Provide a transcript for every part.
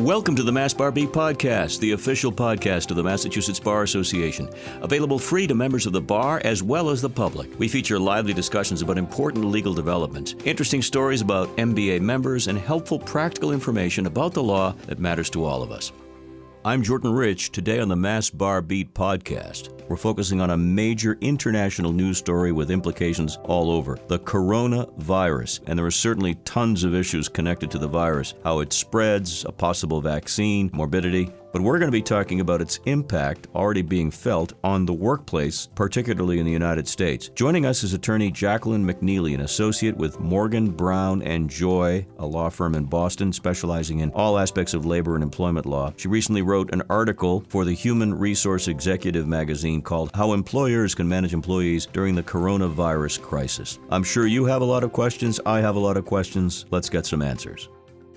Welcome to the Mass Bar Beat Podcast, the official podcast of the Massachusetts Bar Association. Available free to members of the bar as well as the public. We feature lively discussions about important legal developments, interesting stories about MBA members, and helpful practical information about the law that matters to all of us. I'm Jordan Rich. Today on the Mass Bar Beat podcast, we're focusing on a major international news story with implications all over the coronavirus. And there are certainly tons of issues connected to the virus how it spreads, a possible vaccine, morbidity. But we're going to be talking about its impact already being felt on the workplace, particularly in the United States. Joining us is attorney Jacqueline McNeely, an associate with Morgan, Brown, and Joy, a law firm in Boston specializing in all aspects of labor and employment law. She recently wrote an article for the Human Resource Executive magazine called How Employers Can Manage Employees During the Coronavirus Crisis. I'm sure you have a lot of questions. I have a lot of questions. Let's get some answers.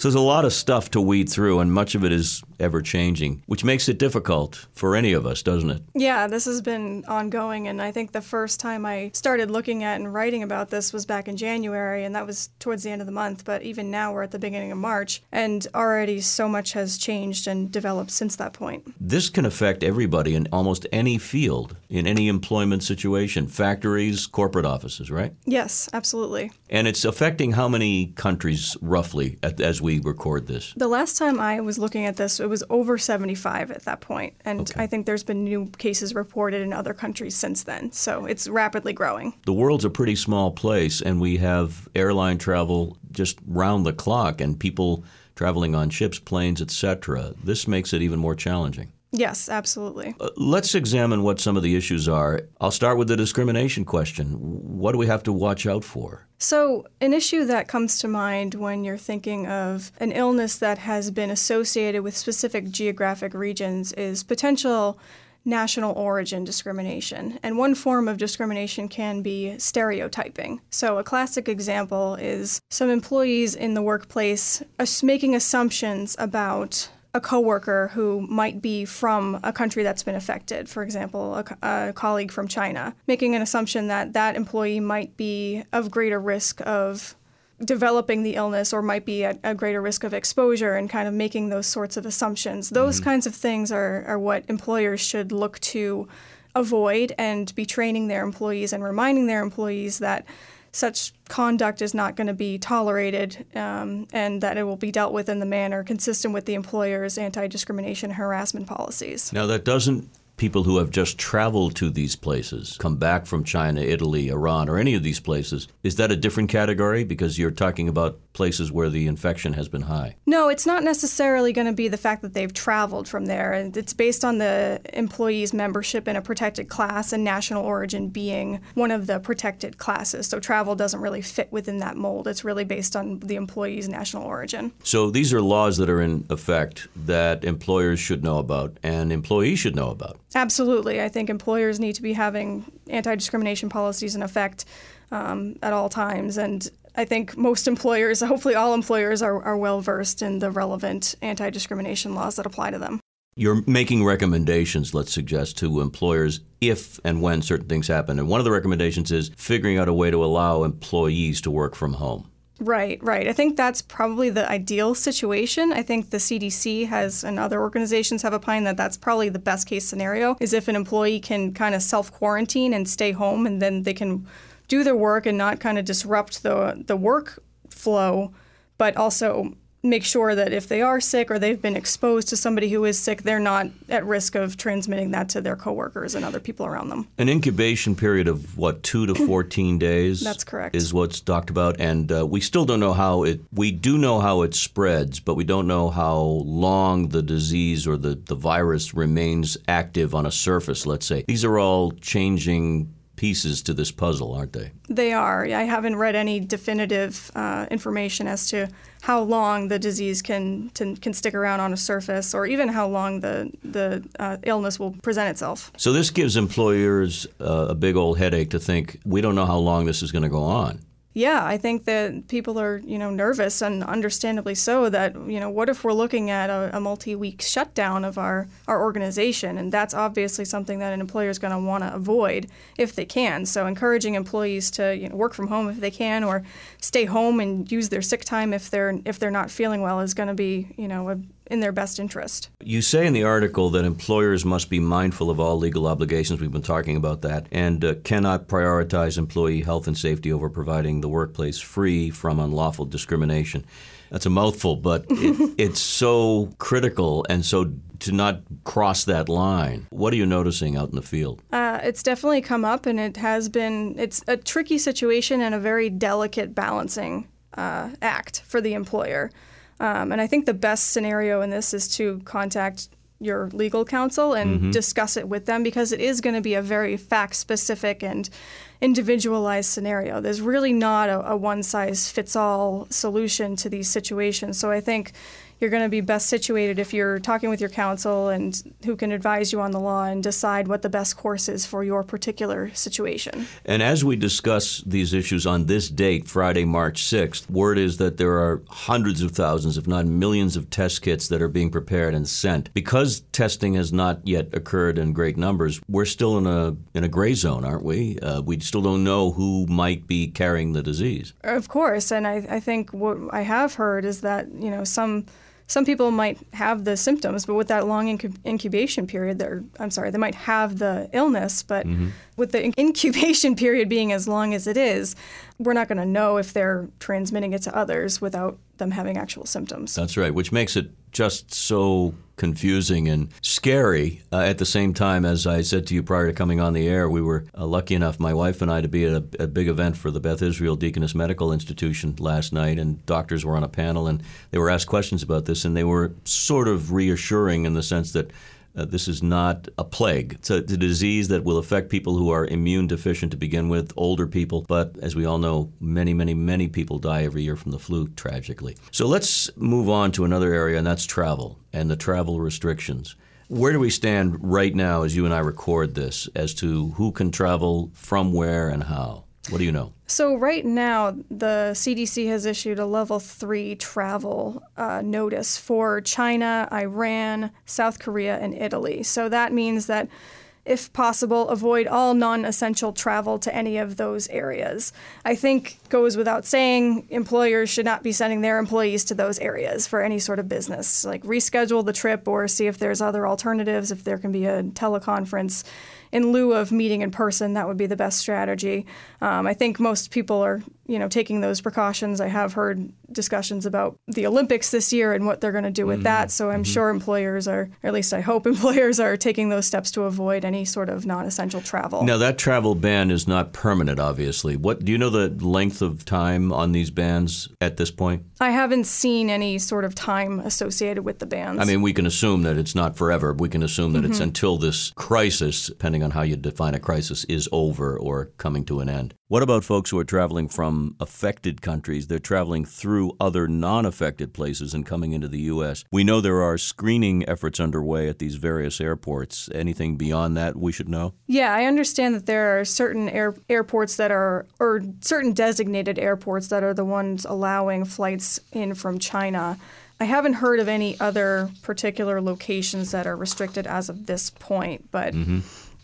So there's a lot of stuff to weed through, and much of it is ever changing, which makes it difficult for any of us, doesn't it? Yeah, this has been ongoing, and I think the first time I started looking at and writing about this was back in January, and that was towards the end of the month. But even now, we're at the beginning of March, and already so much has changed and developed since that point. This can affect everybody in almost any field, in any employment situation factories, corporate offices, right? Yes, absolutely. And it's affecting how many countries roughly as we we record this? The last time I was looking at this, it was over 75 at that point, and okay. I think there's been new cases reported in other countries since then. So it's rapidly growing. The world's a pretty small place, and we have airline travel just round the clock, and people traveling on ships, planes, etc. This makes it even more challenging. Yes, absolutely. Uh, let's examine what some of the issues are. I'll start with the discrimination question. What do we have to watch out for? So, an issue that comes to mind when you're thinking of an illness that has been associated with specific geographic regions is potential national origin discrimination. And one form of discrimination can be stereotyping. So, a classic example is some employees in the workplace making assumptions about a coworker who might be from a country that's been affected, for example, a, a, colleague from China, making an assumption that that employee might be of greater risk of developing the illness or might be at a greater risk of exposure and kind of making those sorts of assumptions. Those mm-hmm. kinds of things are, are what employers should look to avoid and be training their employees and reminding their employees that such conduct is not going to be tolerated um, and that it will be dealt with in the manner consistent with the employer's anti discrimination harassment policies. Now, that doesn't people who have just traveled to these places, come back from China, Italy, Iran, or any of these places, is that a different category because you're talking about places where the infection has been high? No, it's not necessarily going to be the fact that they've traveled from there. And it's based on the employee's membership in a protected class and national origin being one of the protected classes. So travel doesn't really fit within that mold. It's really based on the employee's national origin. So these are laws that are in effect that employers should know about and employees should know about. Absolutely. I think employers need to be having anti discrimination policies in effect um, at all times. And I think most employers, hopefully all employers, are, are well versed in the relevant anti discrimination laws that apply to them. You're making recommendations, let's suggest, to employers if and when certain things happen. And one of the recommendations is figuring out a way to allow employees to work from home. Right, right. I think that's probably the ideal situation. I think the CDC has and other organizations have opined that that's probably the best case scenario is if an employee can kind of self quarantine and stay home and then they can do their work and not kind of disrupt the the work flow, but also make sure that if they are sick or they've been exposed to somebody who is sick, they're not at risk of transmitting that to their coworkers and other people around them. An incubation period of what two to fourteen days. That's correct. Is what's talked about, and uh, we still don't know how it. We do know how it spreads, but we don't know how long the disease or the the virus remains active on a surface. Let's say these are all changing pieces to this puzzle, aren't they? They are. I haven't read any definitive uh, information as to how long the disease can to, can stick around on a surface, or even how long the the uh, illness will present itself. So this gives employers uh, a big old headache to think we don't know how long this is going to go on. Yeah, I think that people are, you know, nervous and understandably so that, you know, what if we're looking at a, a multi-week shutdown of our, our organization? And that's obviously something that an employer is going to want to avoid if they can. So encouraging employees to, you know, work from home if they can or stay home and use their sick time if they're if they're not feeling well is going to be, you know, a in their best interest. You say in the article that employers must be mindful of all legal obligations. We've been talking about that, and uh, cannot prioritize employee health and safety over providing the workplace free from unlawful discrimination. That's a mouthful, but it, it's so critical and so to not cross that line. What are you noticing out in the field? Uh, it's definitely come up, and it has been. It's a tricky situation and a very delicate balancing uh, act for the employer. Um, and I think the best scenario in this is to contact your legal counsel and mm-hmm. discuss it with them because it is going to be a very fact specific and individualized scenario. There's really not a, a one size fits all solution to these situations. So I think you're going to be best situated if you're talking with your counsel and who can advise you on the law and decide what the best course is for your particular situation. And as we discuss these issues on this date, Friday, March 6th, word is that there are hundreds of thousands, if not millions, of test kits that are being prepared and sent. Because testing has not yet occurred in great numbers, we're still in a in a gray zone, aren't we? Uh, we still don't know who might be carrying the disease. Of course, and I, I think what I have heard is that you know some some people might have the symptoms, but with that long incubation period, they're, I'm sorry, they might have the illness, but mm-hmm. with the incubation period being as long as it is, we're not going to know if they're transmitting it to others without them having actual symptoms. That's right, which makes it just so confusing and scary. Uh, at the same time, as I said to you prior to coming on the air, we were uh, lucky enough, my wife and I, to be at a, a, big event for the Beth Israel Deaconess Medical Institution last night, and doctors were on a panel and they were asked questions about this, and they were sort of reassuring in the sense that uh, this is not a plague. It's a, it's a, disease that will affect people who are immune deficient to begin with, older people. But as we all know, many, many, many people die every year from the flu, tragically. So let's move on to another area, and that's travel and the travel restrictions. Where do we stand right now as you and I record this as to who can travel from where and how? What do you know? So, right now, the CDC has issued a level three travel uh, notice for China, Iran, South Korea, and Italy. So, that means that if possible, avoid all non essential travel to any of those areas. I think goes without saying, employers should not be sending their employees to those areas for any sort of business. Like reschedule the trip or see if there's other alternatives, if there can be a teleconference in lieu of meeting in person, that would be the best strategy. Um, I think most people are, you know, taking those precautions. I have heard discussions about the Olympics this year and what they're going to do with mm-hmm. that. So I'm mm-hmm. sure employers are, or at least I hope employers are taking those steps to avoid any sort of non-essential travel. Now that travel ban is not permanent, obviously. What do you know the length of time on these bans at this point? I haven't seen any sort of time associated with the bans. I mean, we can assume that it's not forever. We can assume that mm-hmm. it's until this crisis, depending on how you define a crisis, is over or coming to an end. What about folks who are traveling from affected countries? They're traveling through other non affected places and coming into the U.S. We know there are screening efforts underway at these various airports. Anything beyond that we should know? Yeah, I understand that there are certain air, airports that are, or certain designated airports that are the ones allowing flights in from China. I haven't heard of any other particular locations that are restricted as of this point, but. Mm-hmm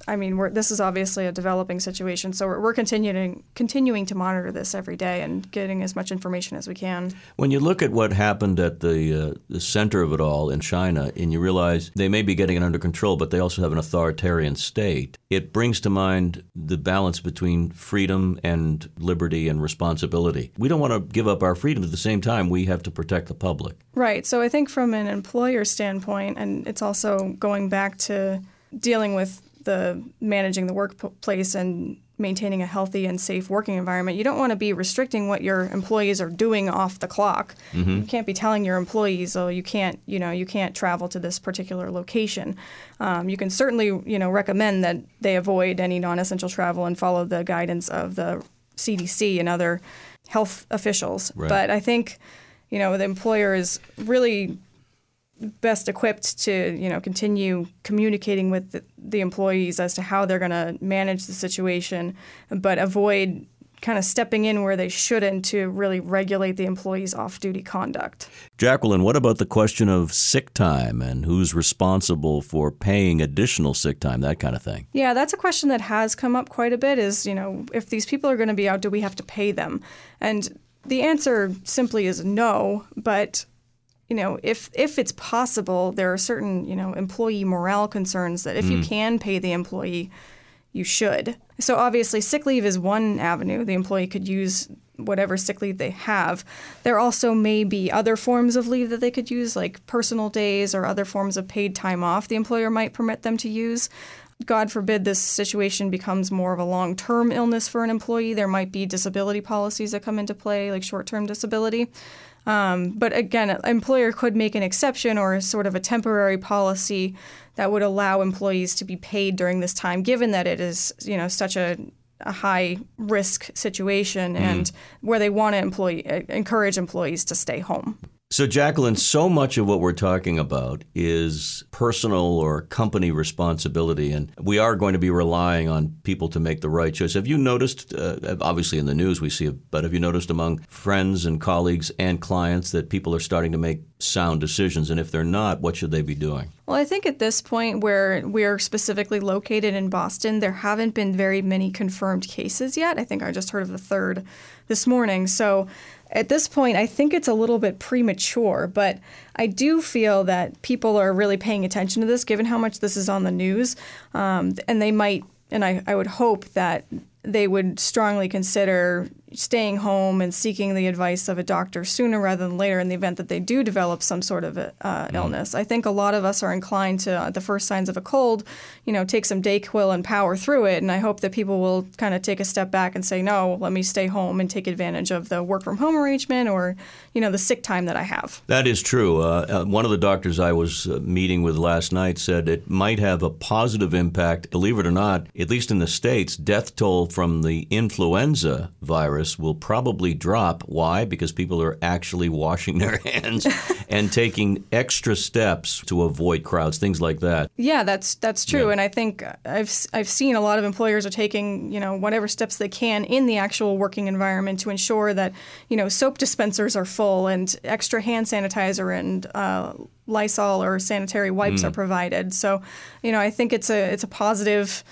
I mean, this is obviously a developing situation, so we're, we're, continuing continuing to monitor this every day and getting as much information as we can. When you look at what happened at the uh, the center of it all in China, and you realize they may be getting it under control, but they also have an authoritarian state, it brings to mind the balance between freedom and liberty and responsibility. We don't want to give up our freedom at the same time. We have to protect the public. Right. So I think from an employer standpoint, and it's also going back to dealing with the managing the workplace and maintaining a healthy and safe working environment, you don't want to be restricting what your employees are doing off the clock. Mm-hmm. You can't be telling your employees, "Oh, you can't, you know, you can't travel to this particular location." Um, you can certainly, you know, recommend that they avoid any non-essential travel and follow the guidance of the CDC and other health officials. Right. But I think, you know, the employer is really best equipped to you know continue communicating with the, the employees as to how they're going to manage the situation, but avoid kind of stepping in where they shouldn't to really regulate the employees' off-duty conduct. Jacqueline, what about the question of sick time and who's responsible for paying additional sick time, that kind of thing? Yeah, that's a question that has come up quite a bit is, you know, if these people are going to be out, do we have to pay them? And the answer simply is no, but you know, if if it's possible, there are certain you know employee morale concerns that if mm. you can pay the employee, you should. So obviously, sick leave is one avenue. The employee could use whatever sick leave they have. There also may be other forms of leave that they could use, like personal days or other forms of paid time off the employer might permit them to use. God forbid this situation becomes more of a long term illness for an employee. There might be disability policies that come into play, like short term disability. Um, but again, an employer could make an exception or sort of a temporary policy that would allow employees to be paid during this time, given that it is you know such a a high risk situation mm. and where they want to employ, encourage employees to stay home. So, Jacqueline, so much of what we're talking about is personal or company responsibility, and we are going to be relying on people to make the right choice. Have you noticed, uh, obviously in the news we see but have you noticed among friends and colleagues and clients that people are starting to make sound decisions? And if they're not, what should they be doing? Well, I think at this point where we're specifically located in Boston, there haven't been very many confirmed cases yet. I think I just heard of the third this morning. So, at this point, I think it's a little bit premature, but I do feel that people are really paying attention to this given how much this is on the news. Um, and they might, and I, I would hope that they would strongly consider staying home and seeking the advice of a doctor sooner rather than later in the event that they do develop some sort of uh, mm. illness. I think a lot of us are inclined to, uh, the first signs of a cold, you know, take some Dayquil and power through it. And I hope that people will kind of take a step back and say, no, let me stay home and take advantage of the work from home arrangement or, you know, the sick time that I have. That is true. Uh, uh one of the doctors I was uh, meeting with last night said it might have a positive impact, believe it or not, at least in the States, death toll from the influenza virus virus will probably drop. Why? Because people are actually washing their hands and taking extra steps to avoid crowds, things like that. Yeah, that's that's true. Yeah. And I think I've I've seen a lot of employers are taking you know whatever steps they can in the actual working environment to ensure that you know soap dispensers are full and extra hand sanitizer and uh, Lysol or sanitary wipes mm. are provided. So, you know, I think it's a it's a positive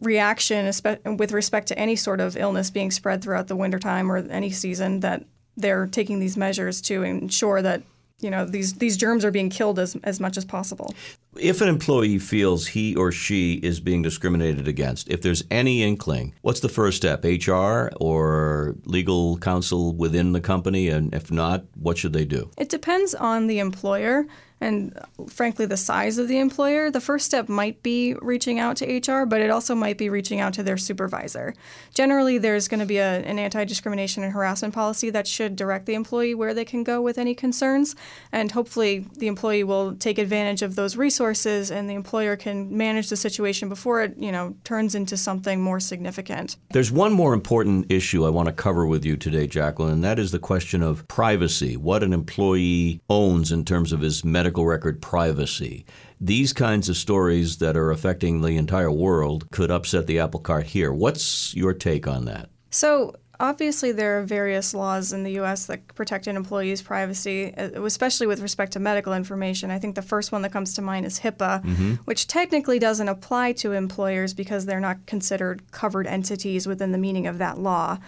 reaction with respect to any sort of illness being spread throughout the wintertime or any season that they're taking these measures to ensure that you know these these germs are being killed as, as much as possible. If an employee feels he or she is being discriminated against, if there's any inkling, what's the first step? HR or legal counsel within the company? And if not, what should they do? It depends on the employer and uh, frankly the size of the employer, the first step might be reaching out to HR, but it also might be reaching out to their supervisor. Generally, there's going to be a, an anti discrimination and harassment policy that should direct the employee where they can go with any concerns, and hopefully the employee will take advantage of those resources and the employer can manage the situation before it you know turns into something more significant. There's one more important issue I want to cover with you today, Jacqueline, and that is the question of privacy, what an employee owns in terms of his medical medical record privacy. These kinds of stories that are affecting the entire world could upset the apple cart here. What's your take on that? So, Obviously, there are various laws in the U.S. that protect an employee's privacy, uh, especially with respect to medical information. I think the first one that comes to mind is HIPAA, mm-hmm. which technically doesn't apply to employers because they're not considered covered entities within the meaning of that law.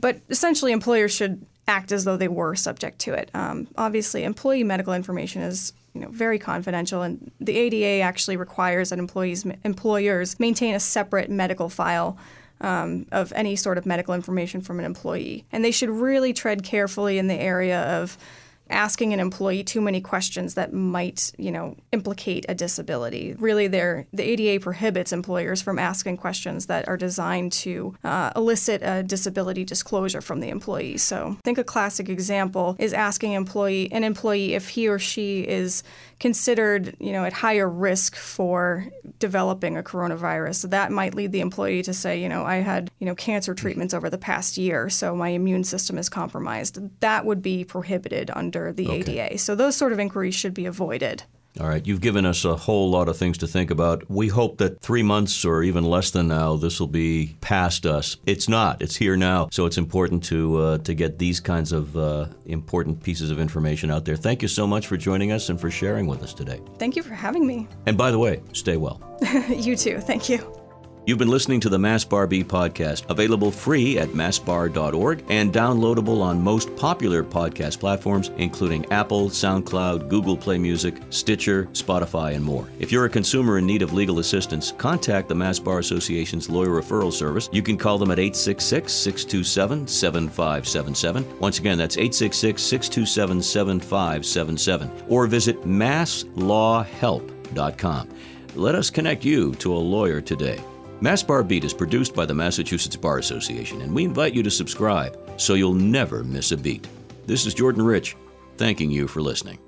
But essentially, employers should act as though they were subject to it. Um, obviously, employee medical information is you know, very confidential, and the ADA actually requires that employees employers maintain a separate medical file um, of any sort of medical information from an employee, and they should really tread carefully in the area of asking an employee too many questions that might, you know, implicate a disability. Really, the ADA prohibits employers from asking questions that are designed to uh, elicit a disability disclosure from the employee. So, I think a classic example is asking employee an employee if he or she is considered, you know, at higher risk for developing a coronavirus. So that might lead the employee to say, you know, I had, you know, cancer treatments over the past year, so my immune system is compromised. That would be prohibited under the okay. ADA. So those sort of inquiries should be avoided. All right, you've given us a whole lot of things to think about. We hope that three months or even less than now, this will be past us. It's not. It's here now. So it's important to uh, to get these kinds of uh, important pieces of information out there. Thank you so much for joining us and for sharing with us today. Thank you for having me. And by the way, stay well. you too. Thank you. You've been listening to the Mass Bar Beat podcast, available free at massbar.org and downloadable on most popular podcast platforms, including Apple, SoundCloud, Google Play Music, Stitcher, Spotify, and more. If you're a consumer in need of legal assistance, contact the Mass Bar Association's lawyer referral service. You can call them at 866 627 7577. Once again, that's 866 627 7577. Or visit masslawhelp.com. Let us connect you to a lawyer today. Mass Bar Beat is produced by the Massachusetts Bar Association, and we invite you to subscribe so you'll never miss a beat. This is Jordan Rich, thanking you for listening.